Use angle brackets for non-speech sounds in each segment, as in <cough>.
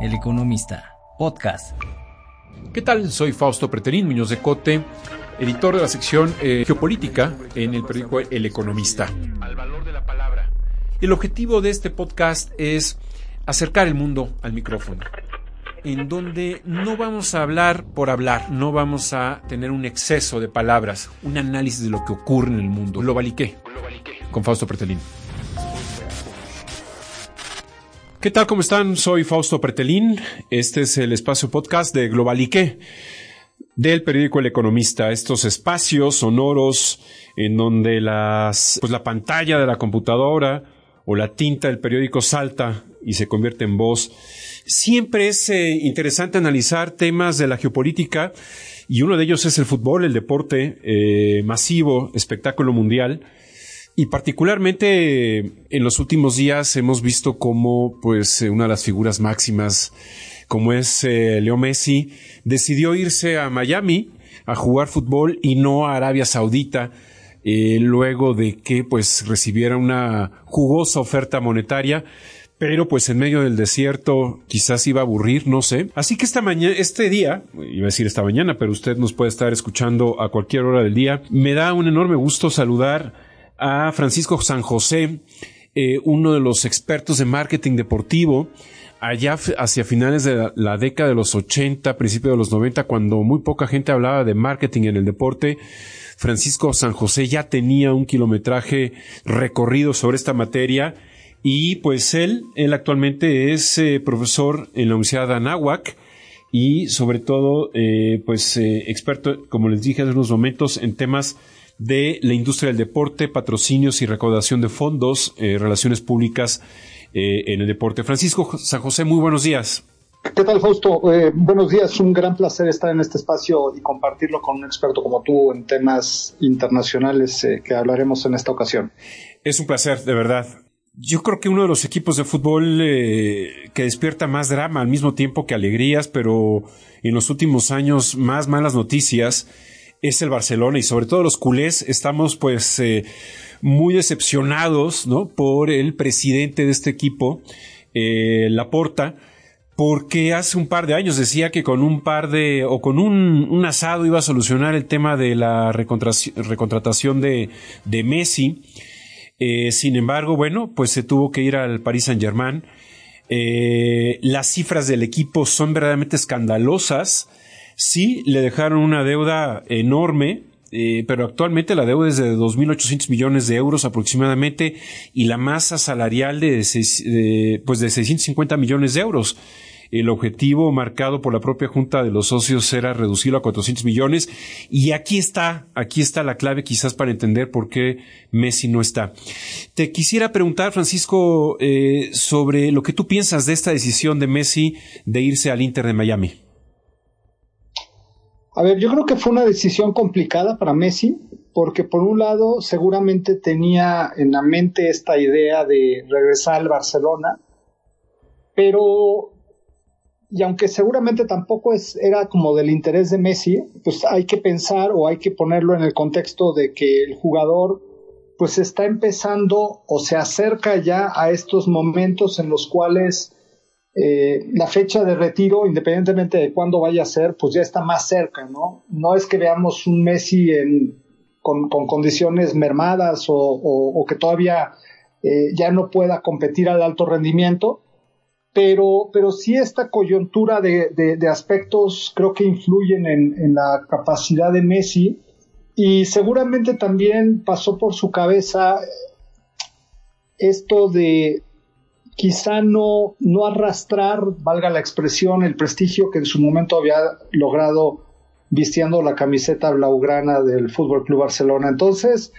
El Economista, podcast. ¿Qué tal? Soy Fausto Preterín Muñoz de Cote, editor de la sección eh, Geopolítica en el periódico El Economista. Al valor de la palabra. El objetivo de este podcast es acercar el mundo al micrófono en donde no vamos a hablar por hablar, no vamos a tener un exceso de palabras, un análisis de lo que ocurre en el mundo. Globaliqué, con Fausto Pretelín. ¿Qué tal? ¿Cómo están? Soy Fausto Pretelín. Este es el espacio podcast de Globaliqué del periódico El Economista. Estos espacios sonoros en donde las, pues la pantalla de la computadora o la tinta del periódico salta y se convierte en voz Siempre es eh, interesante analizar temas de la geopolítica y uno de ellos es el fútbol, el deporte eh, masivo, espectáculo mundial. Y particularmente en los últimos días hemos visto cómo pues una de las figuras máximas como es eh, Leo Messi decidió irse a Miami a jugar fútbol y no a Arabia Saudita luego de que pues recibiera una jugosa oferta monetaria pero pues en medio del desierto quizás iba a aburrir, no sé. Así que esta mañana, este día, iba a decir esta mañana, pero usted nos puede estar escuchando a cualquier hora del día. Me da un enorme gusto saludar a Francisco San José, eh, uno de los expertos de marketing deportivo, allá hacia finales de la, década de los 80, principios de los 90, cuando muy poca gente hablaba de marketing en el deporte. Francisco San José ya tenía un kilometraje recorrido sobre esta materia y pues él, él actualmente es eh, profesor en la Universidad de Anáhuac y sobre todo, eh, pues experto, como les dije hace unos momentos, en temas de la industria del deporte, patrocinios y recaudación de fondos, relaciones públicas en el deporte. Francisco San José, muy buenos días. ¿Qué tal, Fausto? buenos días, un gran placer estar en este espacio y compartirlo con un experto como tú en temas internacionales que hablaremos en esta ocasión. Es un placer, de verdad. Yo creo que uno de los equipos de fútbol eh, que despierta más drama al mismo tiempo que alegrías, pero en los últimos años más malas noticias, es el Barcelona y sobre todo los culés estamos pues eh, muy decepcionados, ¿no? Por el presidente de este equipo, eh, Laporta, porque hace un par de años decía que con un par de o con un, un asado iba a solucionar el tema de la recontratación de, Messi eh, sin embargo, bueno, pues se tuvo que ir al Paris Saint Germain. Las cifras del equipo son verdaderamente escandalosas. Sí, le dejaron una deuda enorme, eh, pero actualmente la deuda es de 2.800 millones de euros aproximadamente y la masa salarial de, pues de 650 millones de euros. El objetivo marcado por la propia Junta de los Socios era reducirlo a 400 millones. Y aquí está, aquí está la clave quizás para entender por qué Messi no está. Te quisiera preguntar, Francisco, eh, sobre lo que tú piensas de esta decisión de Messi de irse al Inter de Miami. A ver, yo creo que fue una decisión complicada para Messi, porque por un lado seguramente tenía en la mente esta idea de regresar al Barcelona, pero y aunque seguramente tampoco es, era como del interés de Messi, pues hay que pensar o hay que ponerlo en el contexto de que el jugador pues está empezando o se acerca ya a estos momentos en los cuales eh, la fecha de retiro, independientemente de cuándo vaya a ser, pues ya está más cerca, ¿no? No es que veamos un Messi en, con, condiciones mermadas o, que todavía eh, ya no pueda competir al alto rendimiento, pero, pero sí esta coyuntura de, de, aspectos creo que influyen en, en, la capacidad de Messi y seguramente también pasó por su cabeza esto de quizá no, arrastrar, valga la expresión, el prestigio que en su momento había logrado vistiendo la camiseta blaugrana del Fútbol Club Barcelona. Entonces,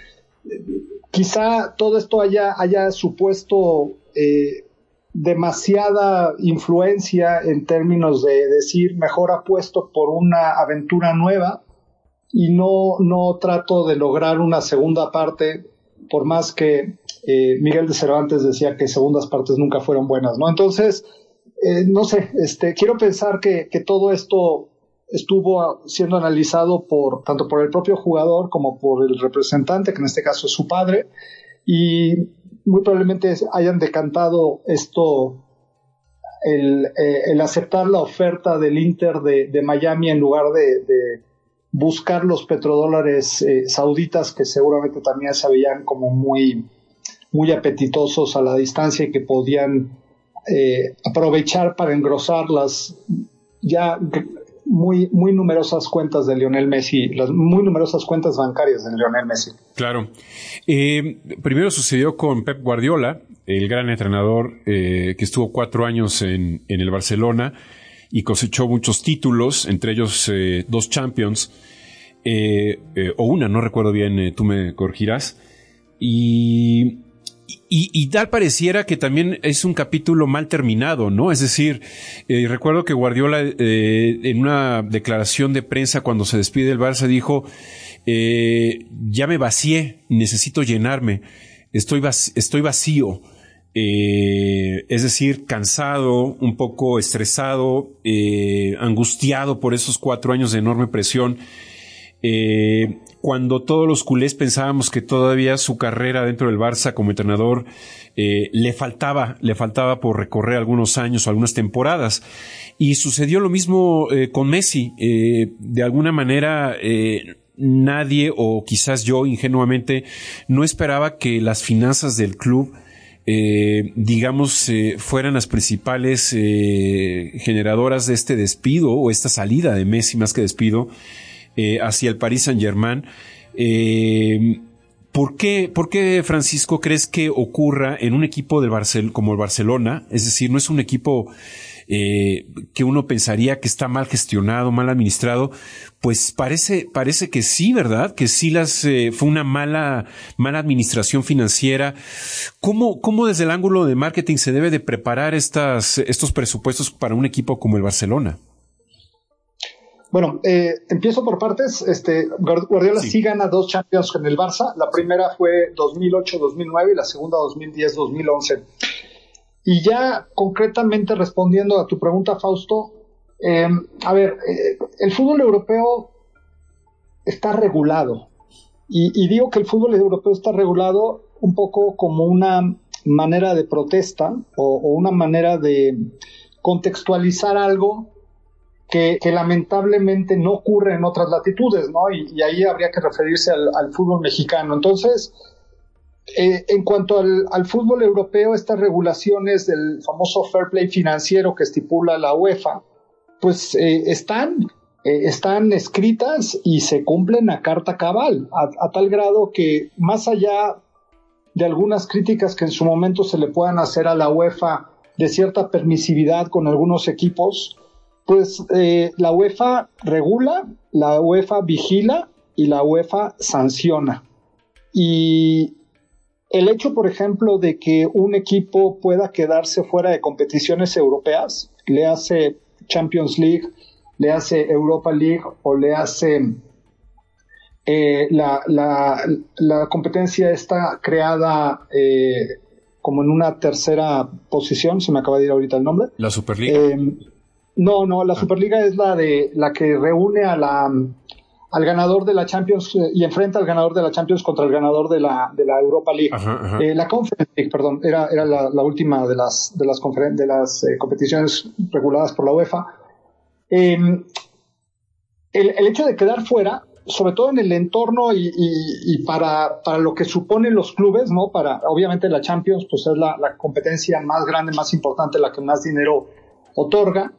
quizá todo esto haya, haya supuesto eh, demasiada influencia en términos de decir mejor apuesto por una aventura nueva y no, no trato de lograr una segunda parte, por más que eh, Miguel de Cervantes decía que segundas partes nunca fueron buenas, ¿no? Entonces, eh, no sé, este, quiero pensar que, todo esto estuvo siendo analizado por tanto por el propio jugador como por el representante, que en este caso es su padre, y muy probablemente hayan decantado esto el, eh, aceptar la oferta del Inter de, Miami en lugar de, buscar los petrodólares eh, sauditas que seguramente también se veían como muy, muy apetitosos a la distancia y que podían eh, aprovechar para engrosar las ya muy, muy numerosas cuentas de Lionel Messi, las muy numerosas cuentas bancarias de Lionel Messi. Claro. Eh, primero sucedió con Pep Guardiola, el gran entrenador eh, que estuvo cuatro años en, en, el Barcelona y cosechó muchos títulos, entre ellos dos Champions, o una, no recuerdo bien, tú me corregirás. Y y, tal pareciera que también es un capítulo mal terminado, ¿no? Es decir, eh, recuerdo que Guardiola eh, en una declaración de prensa cuando se despide del Barça dijo, eh, ya me vacié, necesito llenarme, estoy, estoy vacío. Es decir, cansado, un poco estresado, angustiado por esos cuatro años de enorme presión cuando todos los culés pensábamos que todavía su carrera dentro del Barça como entrenador eh, le faltaba, le faltaba por recorrer algunos años o algunas temporadas. Y sucedió lo mismo eh, con Messi. Eh, de alguna manera, nadie, o quizás yo ingenuamente, no esperaba que las finanzas del club digamos, fueran las principales generadoras de este despido o esta salida de Messi más que despido eh, hacia el Paris Saint Germain. Eh, ¿Por qué, ¿Por qué, Francisco, crees que ocurra en un equipo del Barcel como el Barcelona? Es decir, no es un equipo eh, que uno pensaría que está mal gestionado, mal administrado. Pues parece, parece que sí, ¿verdad? Que sí las fue una mala, mala administración financiera. ¿Cómo, ¿Cómo desde el ángulo de marketing se debe de preparar estas, estos presupuestos para un equipo como el Barcelona? Bueno, eh, empiezo por partes. Este, Guardiola sí. gana dos Champions en el Barça. La primera fue 2008-2009 y la segunda 2010-2011. Y ya concretamente respondiendo a tu pregunta, Fausto, eh, a ver, eh, el fútbol europeo está regulado. Y, digo que el fútbol europeo está regulado un poco como una manera de protesta o una manera de contextualizar algo que, lamentablemente no ocurre en otras latitudes, ¿no? Y, ahí habría que referirse al, fútbol mexicano. Entonces, eh, en cuanto al, fútbol europeo, estas regulaciones del famoso fair play financiero que estipula la UEFA, pues eh, están, eh, están escritas y se cumplen a carta cabal, a, a tal grado que más allá de algunas críticas que en su momento se le puedan hacer a la UEFA de cierta permisividad con algunos equipos, pues eh, la UEFA regula, la UEFA vigila y la UEFA sanciona. Y el hecho, por ejemplo, de que un equipo pueda quedarse fuera de competiciones europeas, le hace Champions League, le hace Europa League o le hace eh, la, competencia está creada eh, como en una tercera posición, se me acaba de ir ahorita el nombre. La Superliga. No, no, la Superliga es la de la que reúne a la al ganador de la Champions eh, y enfrenta al ganador de la Champions contra el ganador de la, de la Europa League. Eh, la Conference League, perdón, era, era la, última de las, de las, de las eh, competiciones reguladas por la UEFA. Em, el, el, hecho de quedar fuera, sobre todo en el entorno y, y, para, para, lo que suponen los clubes, ¿no? Para, obviamente la Champions, pues es la, la competencia más grande, más importante, la que más dinero otorga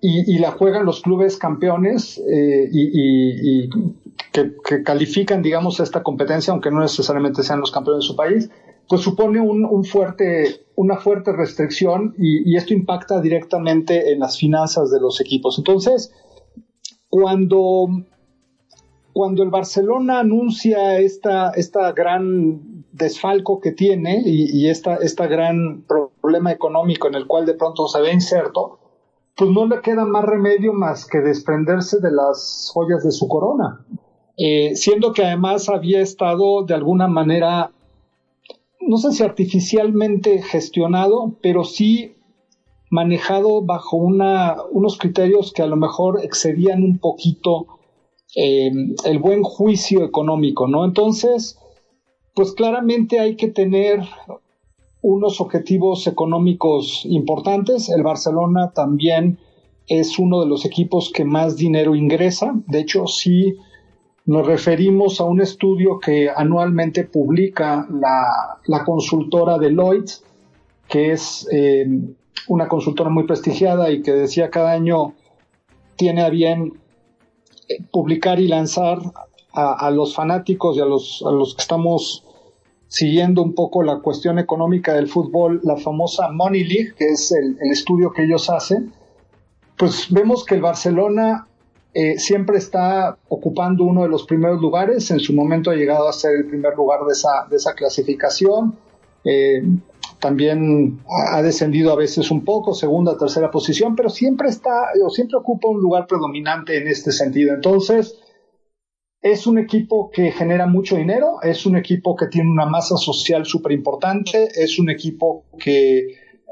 y, la juegan los clubes campeones eh, y, que, califican, digamos, esta competencia, aunque no necesariamente sean los campeones de su país, pues supone un, fuerte, una fuerte restricción y, esto impacta directamente en las finanzas de los equipos. Entonces, cuando, cuando el Barcelona anuncia esta, esta gran desfalco que tiene y, y esta, esta gran problema económico en el cual de pronto se ve inserto, pues no le queda más remedio más que desprenderse de las joyas de su corona, eh, siendo que además había estado de alguna manera, no sé si artificialmente gestionado, pero sí manejado bajo unos criterios que a lo mejor excedían un poquito eh, el buen juicio económico, ¿no? Entonces, pues claramente hay que tener unos objetivos económicos importantes. El Barcelona también es uno de los equipos que más dinero ingresa. De hecho, si nos referimos a un estudio que anualmente publica la, consultora Deloitte, que es eh, una consultora muy prestigiada y que decía cada año tiene a bien eh, publicar y lanzar a, los fanáticos y a los, a los que estamos siguiendo un poco la cuestión económica del fútbol, la famosa Money League, que es el, estudio que ellos hacen, pues vemos que el Barcelona eh, siempre está ocupando uno de los primeros lugares, en su momento ha llegado a ser el primer lugar de esa, clasificación, eh, también ha descendido a veces un poco, segunda, tercera posición, pero siempre está o siempre ocupa un lugar predominante en este sentido. Entonces, es un equipo que genera mucho dinero, es un equipo que tiene una masa social súper importante, es un equipo que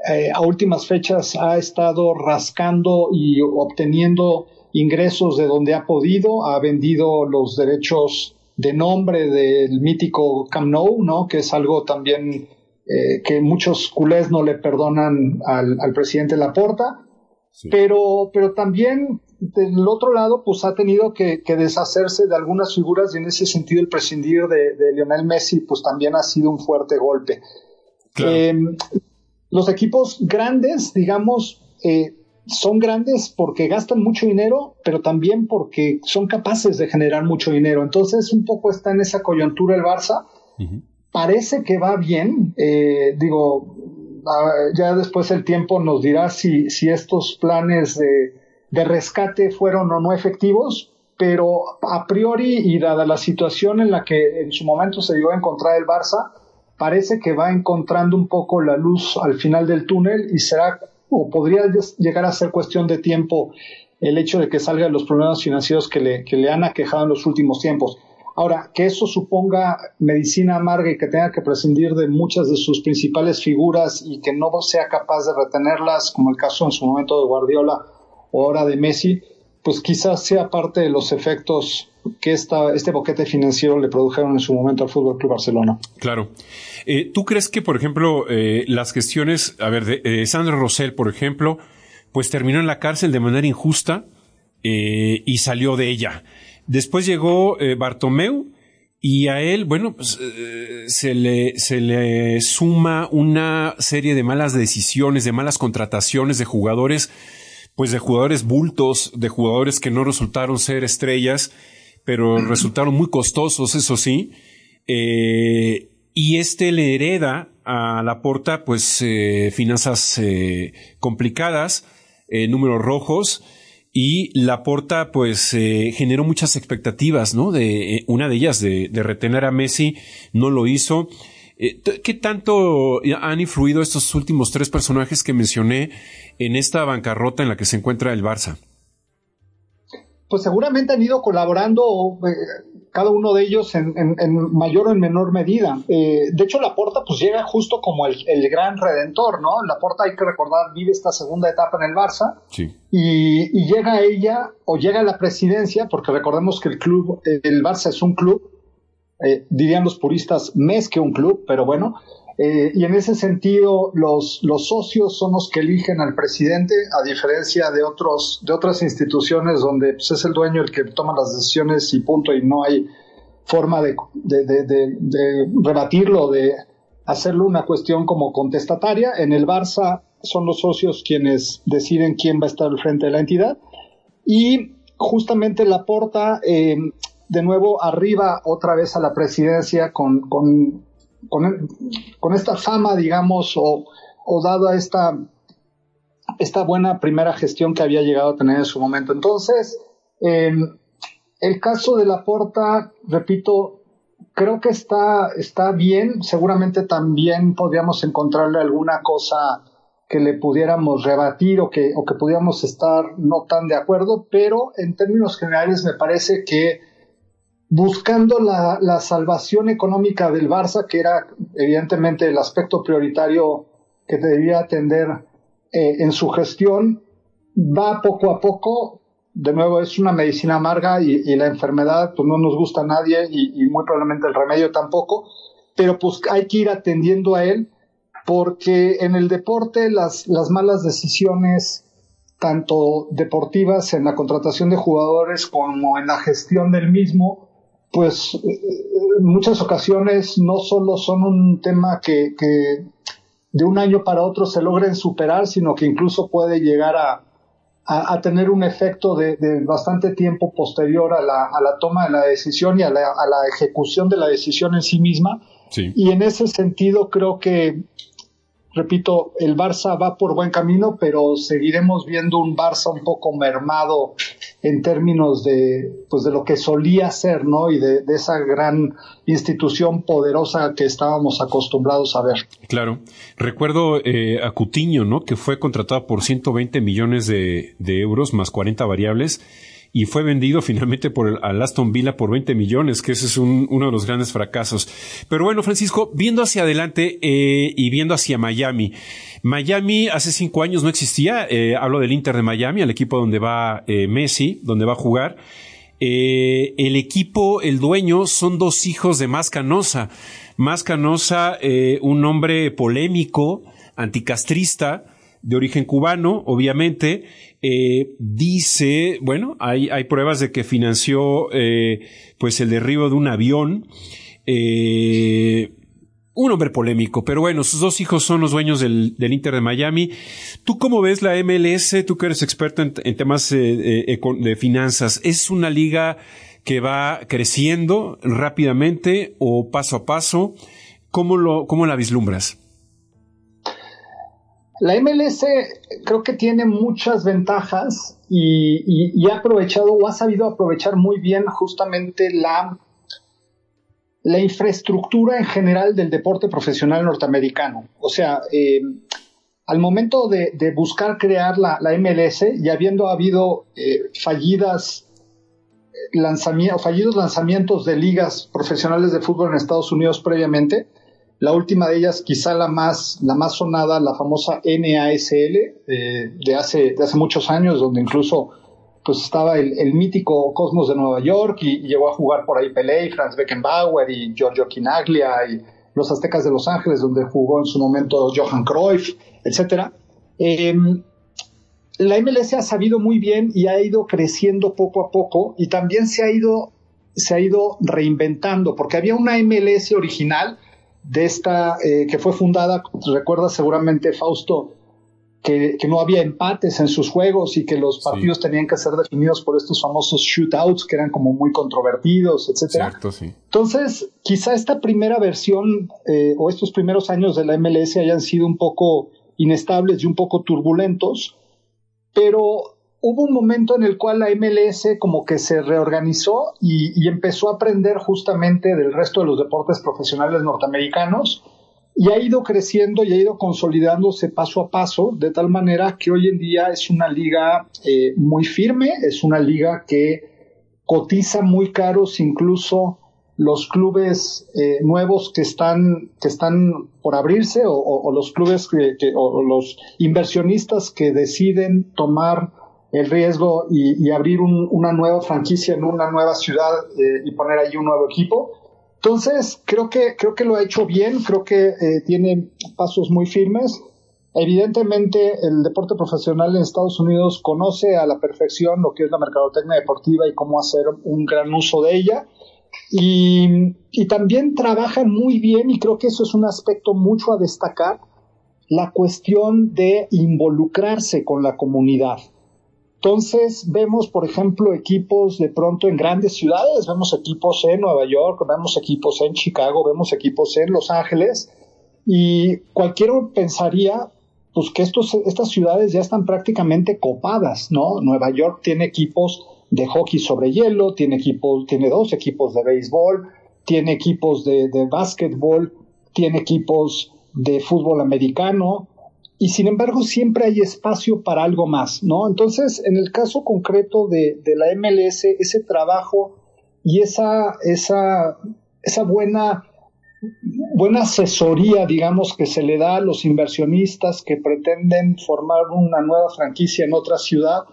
eh, a últimas fechas ha estado rascando y obteniendo ingresos de donde ha podido, ha vendido los derechos de nombre del mítico Camp Nou, ¿no? que es algo también eh, que muchos culés no le perdonan al, al presidente Laporta, pero, pero también del otro lado, pues ha tenido que, deshacerse de algunas figuras y en ese sentido el prescindir de, Lionel Messi, pues también ha sido un fuerte golpe. Em, los equipos grandes, digamos, eh, son grandes porque gastan mucho dinero, pero también porque son capaces de generar mucho dinero. Entonces, un poco está en esa coyuntura el Barça. Parece que va bien. Eh, digo, ah, ya después el tiempo nos dirá si, si estos planes de de rescate fueron o no efectivos, pero a priori y dada la situación en la que en su momento se llegó a encontrar el Barça, parece que va encontrando un poco la luz al final del túnel y será o podría llegar a ser cuestión de tiempo el hecho de que salgan los problemas financieros que le, que le han aquejado en los últimos tiempos. Ahora, que eso suponga medicina amarga y que tenga que prescindir de muchas de sus principales figuras y que no sea capaz de retenerlas, como el caso en su momento de Guardiola, o ahora de Messi, pues quizás sea parte de los efectos que esta, este boquete financiero le produjeron en su momento al Fútbol Club Barcelona. Claro. Eh, ¿Tú crees que, por ejemplo, eh, las gestiones, a ver, de, Sandro Rosell, por ejemplo, pues terminó en la cárcel de manera injusta eh, y salió de ella? Después llegó Bartomeu y a él, bueno, pues se, le, se le suma una serie de malas decisiones, de malas contrataciones de jugadores pues de jugadores bultos, de jugadores que no resultaron ser estrellas, pero resultaron muy costosos, eso sí. Eh, y este le hereda a la porta, pues, eh, finanzas eh, complicadas, números rojos, y la porta, pues, generó muchas expectativas, ¿no? De una de ellas, de, de retener a Messi, no lo hizo. Eh, ¿Qué tanto han influido estos últimos tres personajes que mencioné en esta bancarrota en la que se encuentra el Barça? Pues seguramente han ido colaborando eh, cada uno de ellos en, mayor o en menor medida. Eh, de hecho, Laporta pues llega justo como el, gran redentor, ¿no? Laporta, hay que recordar, vive esta segunda etapa en el Barça sí. y, y llega ella o llega a la presidencia, porque recordemos que el club, el Barça es un club eh, dirían los puristas, mes que un club, pero bueno, eh, y en ese sentido los, los socios son los que eligen al presidente, a diferencia de, otros, de otras instituciones donde pues, es el dueño el que toma las decisiones y punto, y no hay forma de, de, de, rebatirlo, de hacerlo una cuestión como contestataria. En el Barça son los socios quienes deciden quién va a estar al frente de la entidad. Y justamente la porta eh, de nuevo arriba otra vez a la presidencia con, con, con, esta fama, digamos, o, o dada esta, esta buena primera gestión que había llegado a tener en su momento. Entonces, em, el caso de la porta, repito, creo que está, está bien. Seguramente también podríamos encontrarle alguna cosa que le pudiéramos rebatir o que, o que pudiéramos estar no tan de acuerdo, pero en términos generales me parece que buscando la, la, salvación económica del Barça, que era evidentemente el aspecto prioritario que debía atender eh, en su gestión, va poco a poco. De nuevo, es una medicina amarga y, la enfermedad pues no nos gusta a nadie y, y, muy probablemente el remedio tampoco, pero pues hay que ir atendiendo a él porque en el deporte las, las malas decisiones, tanto deportivas en la contratación de jugadores como en la gestión del mismo, pues en muchas ocasiones no solo son un tema que, que de un año para otro se logren superar, sino que incluso puede llegar a, a, tener un efecto de, bastante tiempo posterior a la, a la, toma de la decisión y a la, a la ejecución de la decisión en sí misma. Y en ese sentido creo que repito, el Barça va por buen camino, pero seguiremos viendo un Barça un poco mermado en términos de, pues de lo que solía ser, ¿no? Y de, esa gran institución poderosa que estábamos acostumbrados a ver. Claro. Recuerdo eh, a Cutiño, ¿no? Que fue contratado por 120 millones de, de euros más 40 variables y fue vendido finalmente por el, Aston Villa por 20 millones, que ese es uno de los grandes fracasos. Pero bueno, Francisco, viendo hacia adelante eh, y viendo hacia Miami, Miami hace cinco años no existía, eh, hablo del Inter de Miami, el equipo donde va eh, Messi, donde va a jugar. el equipo, el dueño, son dos hijos de Más Canosa. Más Canosa, un hombre polémico, anticastrista, de origen cubano, obviamente, eh, dice, bueno, hay, hay pruebas de que financió eh, pues el derribo de un avión. Eh, un hombre polémico, pero bueno, sus dos hijos son los dueños del, del Inter de Miami. ¿Tú cómo ves la MLS? Tú que eres experto en, temas eh, de finanzas, ¿es una liga que va creciendo rápidamente o paso a paso? ¿Cómo, lo, cómo la vislumbras? La MLS creo que tiene muchas ventajas y, ha aprovechado o ha sabido aprovechar muy bien justamente la, la infraestructura en general del deporte profesional norteamericano. O sea, eh, al momento de, buscar crear la, MLS y habiendo habido eh, fallidas eh, lanzamientos, fallidos lanzamientos de ligas profesionales de fútbol en Estados Unidos previamente, la última de ellas, quizá la más, la más sonada, la famosa NASL, eh, de, hace, de hace muchos años, donde incluso pues estaba el, mítico Cosmos de Nueva York y, llegó a jugar por ahí Pelé, Franz Beckenbauer y Giorgio Quinaglia y los Aztecas de Los Ángeles, donde jugó en su momento Johan Cruyff, etc. Em, la MLS ha sabido muy bien y ha ido creciendo poco a poco y también se ha ido, se ha ido reinventando, porque había una MLS original de esta, eh, que fue fundada, recuerda seguramente Fausto, que, no había empates en sus juegos y que los partidos tenían que ser definidos por estos famosos shootouts que eran como muy controvertidos, etcétera. Exacto, sí. Entonces, quizá esta primera versión eh, o estos primeros años de la MLS hayan sido un poco inestables y un poco turbulentos, pero hubo un momento en el cual la MLS como que se reorganizó y, empezó a aprender justamente del resto de los deportes profesionales norteamericanos y ha ido creciendo y ha ido consolidándose paso a paso, de tal manera que hoy en día es una liga eh, muy firme, es una liga que cotiza muy caros incluso los clubes eh, nuevos que están, que están por abrirse o, los clubes que, o los inversionistas que deciden tomar el riesgo y, abrir una nueva franquicia en una nueva ciudad eh, y poner allí un nuevo equipo. Entonces, creo que, creo que lo ha hecho bien, creo que eh, tiene pasos muy firmes. Evidentemente, el deporte profesional en Estados Unidos conoce a la perfección lo que es la mercadotecnia deportiva y cómo hacer un gran uso de ella. Y, y también trabajan muy bien, y creo que eso es un aspecto mucho a destacar, la cuestión de involucrarse con la comunidad. Entonces vemos, por ejemplo, equipos de pronto en grandes ciudades, vemos equipos en Nueva York, vemos equipos en Chicago, vemos equipos en Los Ángeles, y cualquiera pensaría pues que estos, estas ciudades ya están prácticamente copadas, ¿no? Nueva York tiene equipos de hockey sobre hielo, tiene equipos, tiene dos equipos de béisbol, tiene equipos de, de básquetbol, tiene equipos de fútbol americano, y sin embargo siempre hay espacio para algo más, ¿no? Entonces, en el caso concreto de, de la MLS, ese trabajo y esa, esa, esa buena, buena asesoría, digamos, que se le da a los inversionistas que pretenden formar una nueva franquicia en otra ciudad,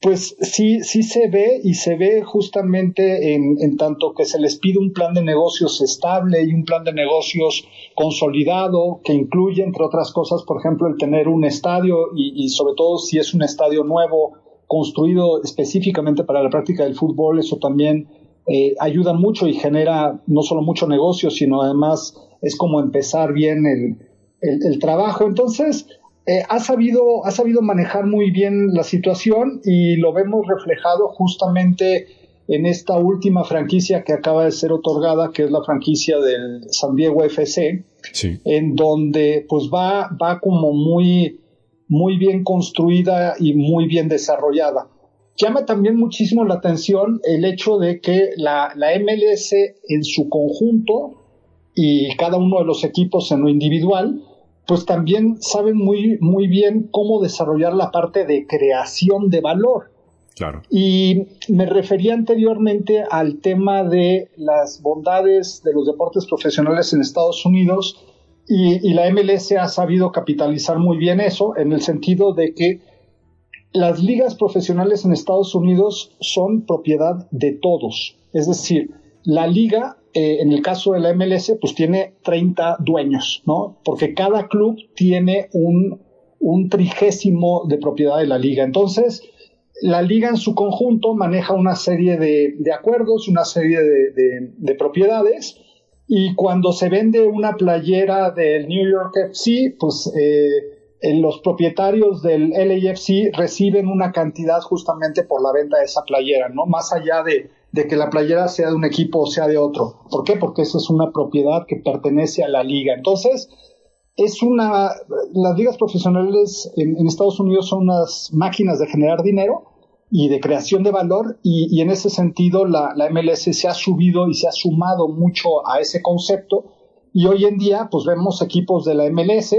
pues sí, sí se ve y se ve justamente en, en, tanto que se les pide un plan de negocios estable y un plan de negocios consolidado que incluye, entre otras cosas, por ejemplo, el tener un estadio y, sobre todo si es un estadio nuevo construido específicamente para la práctica del fútbol, eso también eh, ayuda mucho y genera no solo mucho negocio, sino además es como empezar bien el, el trabajo. Entonces, eh, ha, sabido, ha sabido manejar muy bien la situación y lo vemos reflejado justamente en esta última franquicia que acaba de ser otorgada, que es la franquicia del San Diego FC, sí. en donde pues va, va como muy, muy bien construida y muy bien desarrollada. Llama también muchísimo la atención el hecho de que la, la MLS en su conjunto y cada uno de los equipos en lo individual, pues también saben muy, muy bien cómo desarrollar la parte de creación de valor. Claro. Y me refería anteriormente al tema de las bondades de los deportes profesionales en Estados Unidos y, y, la MLS ha sabido capitalizar muy bien eso en el sentido de que las ligas profesionales en Estados Unidos son propiedad de todos. Es decir, la liga eh, en el caso de la MLS, pues tiene 30 dueños, ¿no? Porque cada club tiene un, un trigésimo de propiedad de la liga. Entonces, la liga en su conjunto maneja una serie de, de acuerdos, una serie de, de, de, propiedades, y cuando se vende una playera del New York FC, pues eh, los propietarios del LAFC reciben una cantidad justamente por la venta de esa playera, ¿no? Más allá de, de que la playera sea de un equipo o sea de otro. ¿Por qué? Porque esa es una propiedad que pertenece a la liga. Entonces, es una, las ligas profesionales en, Estados Unidos son unas máquinas de generar dinero y de creación de valor y, y en ese sentido la, la, MLS se ha subido y se ha sumado mucho a ese concepto y hoy en día pues vemos equipos de la MLS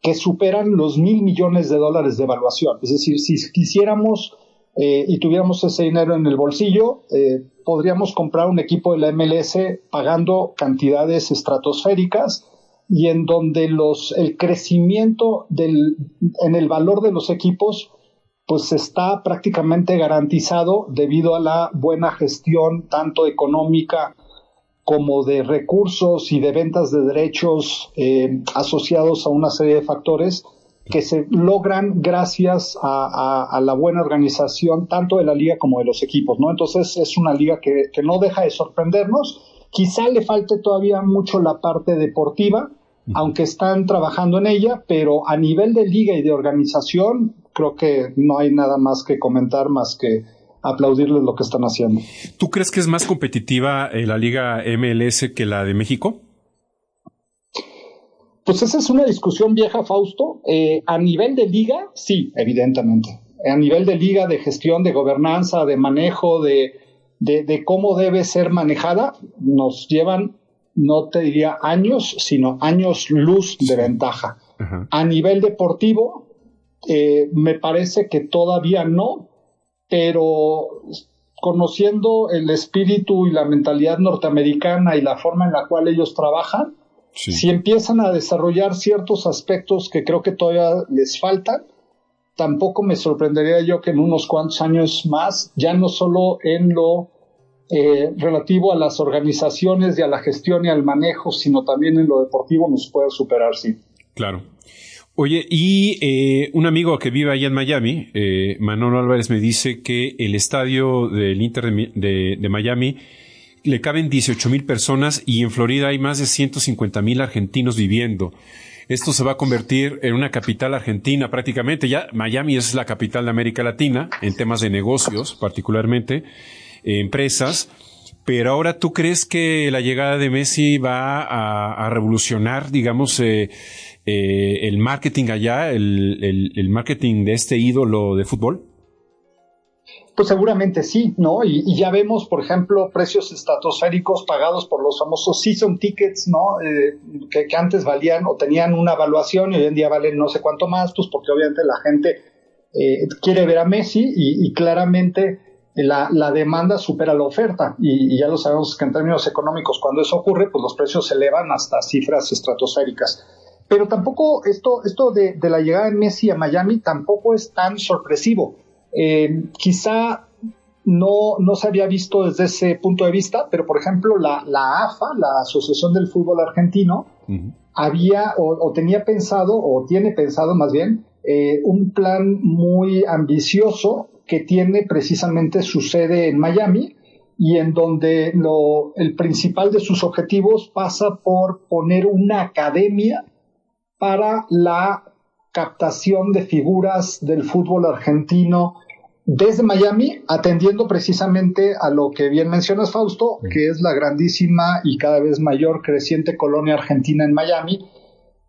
que superan los mil millones de dólares de evaluación. Es decir, si quisiéramos eh, y tuviéramos ese dinero en el bolsillo, eh, podríamos comprar un equipo de la MLS pagando cantidades estratosféricas y en donde los, el crecimiento del, en el valor de los equipos pues está prácticamente garantizado debido a la buena gestión tanto económica como de recursos y de ventas de derechos eh, asociados a una serie de factores que se logran gracias a, a, a, la buena organización tanto de la liga como de los equipos, ¿no? Entonces es una liga que, que no deja de sorprendernos. Quizá le falte todavía mucho la parte deportiva, aunque están trabajando en ella, pero a nivel de liga y de organización, creo que no hay nada más que comentar más que aplaudirles lo que están haciendo. ¿Tú crees que es más competitiva eh, la liga MLS que la de México? Pues esa es una discusión vieja, Fausto. Eh, a nivel de liga, sí, evidentemente. A nivel de liga, de gestión, de gobernanza, de manejo, de, de, de cómo debe ser manejada, nos llevan, no te diría años, sino años luz de ventaja. Uh -huh. A nivel deportivo, eh, me parece que todavía no, pero conociendo el espíritu y la mentalidad norteamericana y la forma en la cual ellos trabajan, Sí. Si empiezan a desarrollar ciertos aspectos que creo que todavía les faltan, tampoco me sorprendería yo que en unos cuantos años más, ya no solo en lo eh, relativo a las organizaciones y a la gestión y al manejo, sino también en lo deportivo nos pueda superar, sí. Claro. Oye, y eh, un amigo que vive allá en Miami, eh, Manolo Álvarez, me dice que el estadio del Inter de, de, de Miami le caben 18 mil personas y en Florida hay más de 150 mil argentinos viviendo. Esto se va a convertir en una capital argentina prácticamente. Ya Miami es la capital de América Latina en temas de negocios, particularmente eh, empresas. Pero ahora tú crees que la llegada de Messi va a, revolucionar, digamos, eh, eh, el marketing allá, el marketing de este ídolo de fútbol? Pues seguramente sí, ¿no? Y, y, ya vemos, por ejemplo, precios estratosféricos pagados por los famosos season tickets, ¿no? Eh, que, que, antes valían o tenían una evaluación y hoy en día valen no sé cuánto más, pues porque obviamente la gente eh, quiere ver a Messi y, claramente la, la, demanda supera la oferta. Y, y, ya lo sabemos que en términos económicos, cuando eso ocurre, pues los precios se elevan hasta cifras estratosféricas. Pero tampoco esto, esto de, de la llegada de Messi a Miami tampoco es tan sorpresivo Eh, quizá no, no se había visto desde ese punto de vista, pero por ejemplo la, la AFA, la Asociación del Fútbol Argentino, había o, tenía pensado, o tiene pensado más bien, eh, un plan muy ambicioso que tiene precisamente su sede en Miami y en donde lo, el principal de sus objetivos pasa por poner una academia para la captación de figuras del fútbol argentino desde Miami, atendiendo precisamente a lo que bien mencionas, Fausto, que es la grandísima y cada vez mayor creciente colonia argentina en Miami,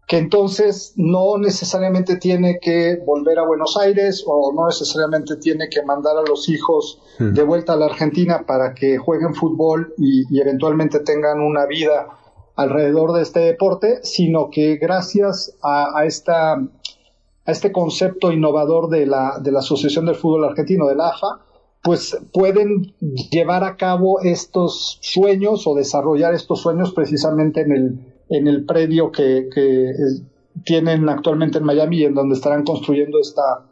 que entonces no necesariamente tiene que volver a Buenos Aires o no necesariamente tiene que mandar a los hijos de vuelta a la Argentina para que jueguen fútbol y, y eventualmente tengan una vida alrededor de este deporte, sino que gracias a, a esta a este concepto innovador de la, de la Asociación del Fútbol Argentino, de la AFA, pues pueden llevar a cabo estos sueños o desarrollar estos sueños precisamente en el, en el predio que, tienen actualmente en Miami y en donde estarán construyendo esta,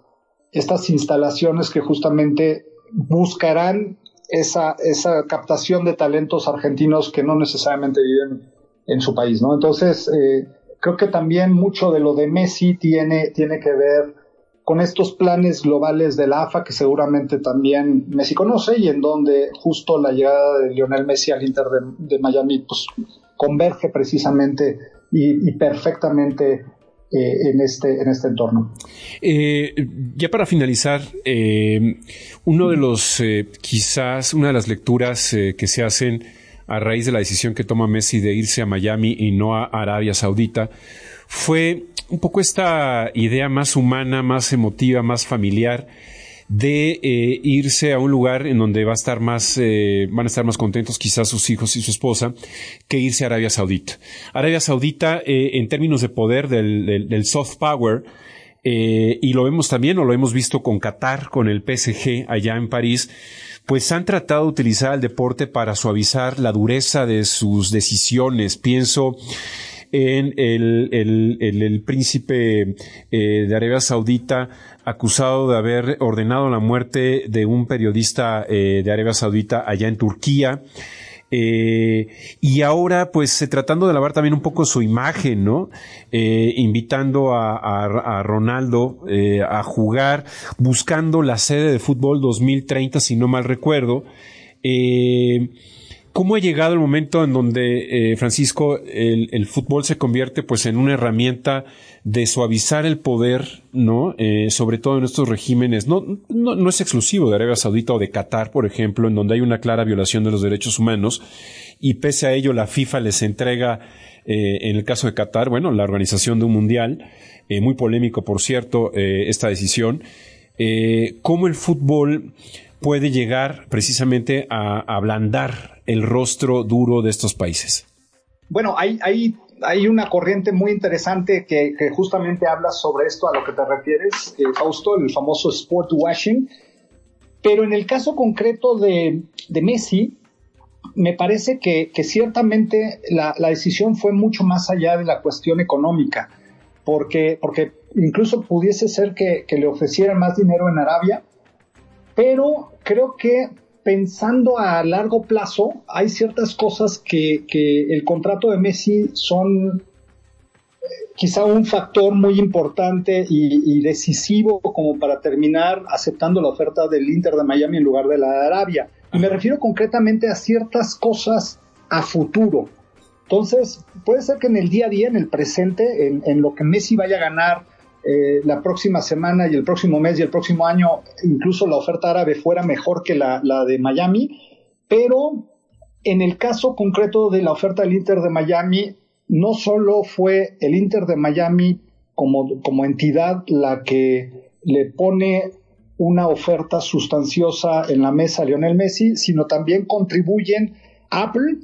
estas instalaciones que justamente buscarán esa, esa captación de talentos argentinos que no necesariamente viven en su país, ¿no? Entonces, eh, creo que también mucho de lo de Messi tiene, tiene que ver con estos planes globales de la AFA que seguramente también Messi conoce y en donde justo la llegada de Lionel Messi al Inter de, Miami pues converge precisamente y, perfectamente eh, en, este, en este entorno. Eh, ya para finalizar, eh, uno de los, quizás, una de las lecturas que se hacen a raíz de la decisión que toma Messi de irse a Miami y no a Arabia Saudita, fue un poco esta idea más humana, más emotiva, más familiar de eh, irse a un lugar en donde va a estar más, eh, van a estar más contentos quizás sus hijos y su esposa que irse a Arabia Saudita. Arabia Saudita, eh, en términos de poder del, del, soft power, y lo vemos también o lo hemos visto con Qatar, con el PSG allá en París, pues han tratado de utilizar el deporte para suavizar la dureza de sus decisiones. Pienso en el, el, príncipe eh, de Arabia Saudita acusado de haber ordenado la muerte de un periodista eh, de Arabia Saudita allá en Turquía. Eh, y ahora, pues, tratando de lavar también un poco su imagen, ¿no? Eh, invitando a, Ronaldo eh, a jugar, buscando la sede de fútbol 2030, si no mal recuerdo. Eh, ¿Cómo ha llegado el momento en donde, eh, Francisco, el, fútbol se convierte pues en una herramienta de suavizar el poder, ¿no? Eh, sobre todo en estos regímenes, no, no, no, es exclusivo de Arabia Saudita o de Qatar, por ejemplo, en donde hay una clara violación de los derechos humanos y pese a ello la FIFA les entrega, eh, en el caso de Qatar, bueno, la organización de un mundial, eh, muy polémico, por cierto, eh, esta decisión, cómo el fútbol puede llegar precisamente a, ablandar el rostro duro de estos países? Bueno, hay, hay, hay una corriente muy interesante que, justamente habla sobre esto a lo que te refieres, eh, Fausto, el famoso sport washing. Pero en el caso concreto de, Messi, me parece que, ciertamente la, decisión fue mucho más allá de la cuestión económica, porque, porque incluso pudiese ser que, que le ofrecieran más dinero en Arabia, pero creo que pensando a largo plazo, hay ciertas cosas que, el contrato de Messi son eh, quizá un factor muy importante y, decisivo como para terminar aceptando la oferta del Inter de Miami en lugar de la de Arabia. Y me refiero concretamente a ciertas cosas a futuro. Entonces, puede ser que en el día a día, en el presente, en, en lo que Messi vaya a ganar eh, la próxima semana y el próximo mes y el próximo año incluso la oferta árabe fuera mejor que la, de Miami, pero en el caso concreto de la oferta del Inter de Miami, no solo fue el Inter de Miami como, como entidad la que le pone una oferta sustanciosa en la mesa a Lionel Messi, sino también contribuyen Apple,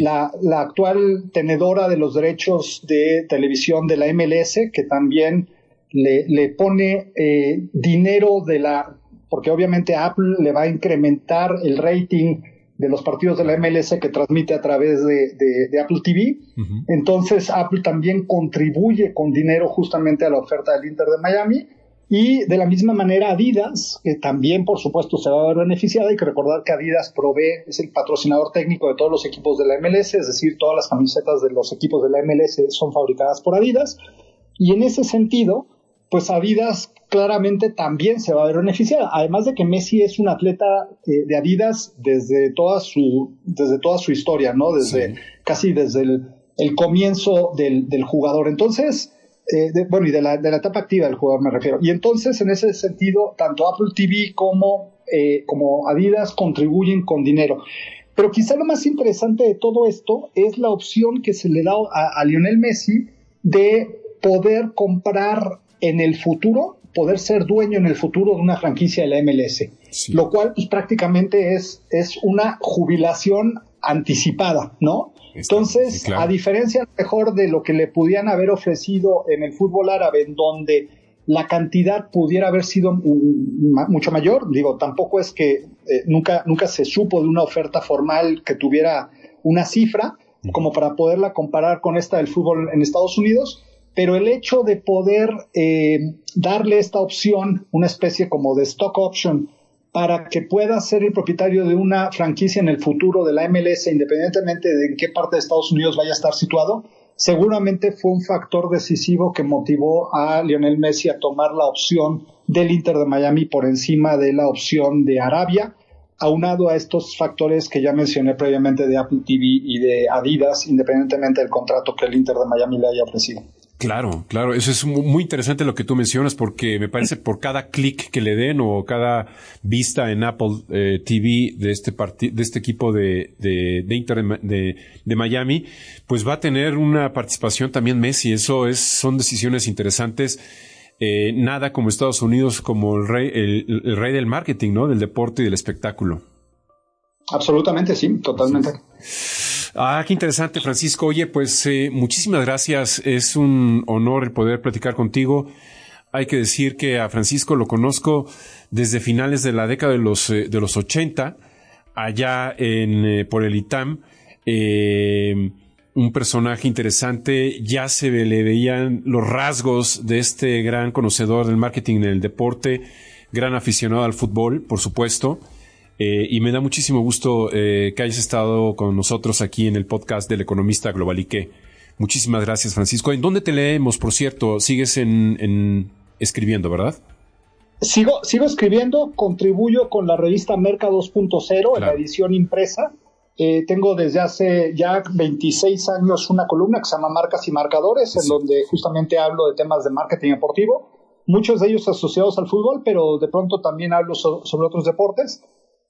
la, la, actual tenedora de los derechos de televisión de la MLS, que también le, pone eh, dinero de la, porque obviamente Apple le va a incrementar el rating de los partidos de la MLS que transmite a través de, Apple TV. Entonces Apple también contribuye con dinero justamente a la oferta del Inter de Miami. Y de la misma manera Adidas, que también por supuesto se va a ver beneficiada, hay que recordar que Adidas provee, es el patrocinador técnico de todos los equipos de la MLS, es decir, todas las camisetas de los equipos de la MLS son fabricadas por Adidas. Y en ese sentido, pues Adidas claramente también se va a ver beneficiada. Además de que Messi es un atleta eh, de Adidas desde toda su, desde toda su historia, ¿no? Desde, casi desde el, comienzo del, del, jugador. Entonces, eh, bueno, y de la, de la, etapa activa del jugador me refiero. Y entonces, en ese sentido, tanto Apple TV como, eh, como Adidas contribuyen con dinero. Pero quizá lo más interesante de todo esto es la opción que se le da a, Lionel Messi de poder comprar en el futuro, poder ser dueño en el futuro de una franquicia de la MLS. Lo cual pues, prácticamente es, es una jubilación anticipada, ¿no? Entonces, a diferencia mejor de lo que le pudieran haber ofrecido en el fútbol árabe, en donde la cantidad pudiera haber sido mucho mayor, digo, tampoco es que eh, nunca, nunca se supo de una oferta formal que tuviera una cifra como para poderla comparar con esta del fútbol en Estados Unidos, pero el hecho de poder eh, darle esta opción, una especie como de stock option, para que pueda ser el propietario de una franquicia en el futuro de la MLS, independientemente de en qué parte de Estados Unidos vaya a estar situado, seguramente fue un factor decisivo que motivó a Lionel Messi a tomar la opción del Inter de Miami por encima de la opción de Arabia, aunado a estos factores que ya mencioné previamente de Apple TV y de Adidas, independientemente del contrato que el Inter de Miami le haya ofrecido. Claro, claro, eso es muy interesante lo que tú mencionas porque me parece por cada clic que le den o cada vista en Apple eh, TV de este de este equipo de, de, de de, Miami, pues va a tener una participación también Messi. Eso es, son decisiones interesantes. Eh, nada como Estados Unidos como el rey, el, rey del marketing, ¿no? Del deporte y del espectáculo. Absolutamente, sí, totalmente. Ah, qué interesante, Francisco. Oye, pues eh, muchísimas gracias. Es un honor el poder platicar contigo. Hay que decir que a Francisco lo conozco desde finales de la década de los, eh, de los 80, allá en, eh, por el ITAM. un personaje interesante, ya se le veían los rasgos de este gran conocedor del marketing en el deporte, gran aficionado al fútbol, por supuesto. Eh, y me da muchísimo gusto eh, que hayas estado con nosotros aquí en el podcast del economista Globalique. Muchísimas gracias, Francisco. ¿En dónde te leemos, por cierto? Sigues en, escribiendo, ¿verdad? Sigo, sigo escribiendo, contribuyo con la revista Merca 2.0 en la edición impresa. Eh, tengo desde hace ya 26 años una columna que se llama Marcas y Marcadores, en donde justamente hablo de temas de marketing deportivo, muchos de ellos asociados al fútbol, pero de pronto también hablo sobre otros deportes.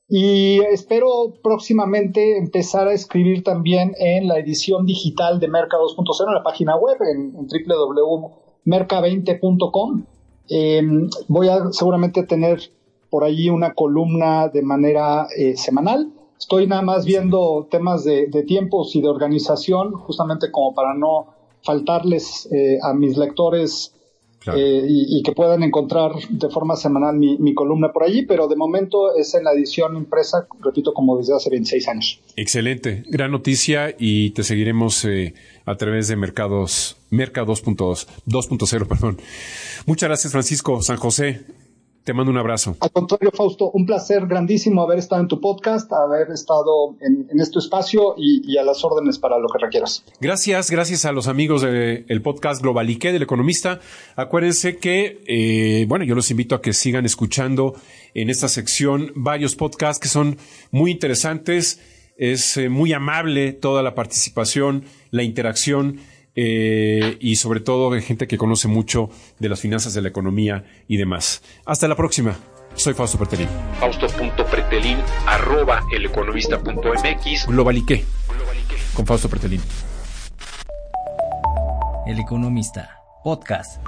Y espero próximamente empezar a escribir también en la edición digital de Merca 2.0 en la página web, en, www.merca20.com. Em, voy a seguramente tener por allí una columna de manera eh, semanal. Estoy nada más viendo temas de, tiempos y de organización, justamente como para no faltarles eh, a mis lectores eh, y, que puedan encontrar de forma semanal mi, columna por allí, pero de momento es en la edición impresa, repito, como desde hace 26 años. Excelente, gran noticia y te seguiremos eh, a través de Mercados, Merca 2.0, <laughs> perdón. Muchas gracias, Francisco San José. Te mando un abrazo. Al contrario, Fausto, un placer grandísimo haber estado en tu podcast, haber estado en, este espacio y, a las órdenes para lo que requieras. Gracias, gracias a los amigos del podcast Globalique del Economista. Acuérdense que, eh, bueno, yo los invito a que sigan escuchando en esta sección varios podcasts que son muy interesantes. Es eh, muy amable toda la participación, la interacción eh, y sobre todo de gente que conoce mucho de las finanzas de la economía y demás. Hasta la próxima. Soy Fausto Pretelín. Fausto.pretelín arroba eleconomista.mx Globalique. Con Fausto Pretelín. El Economista. Podcast.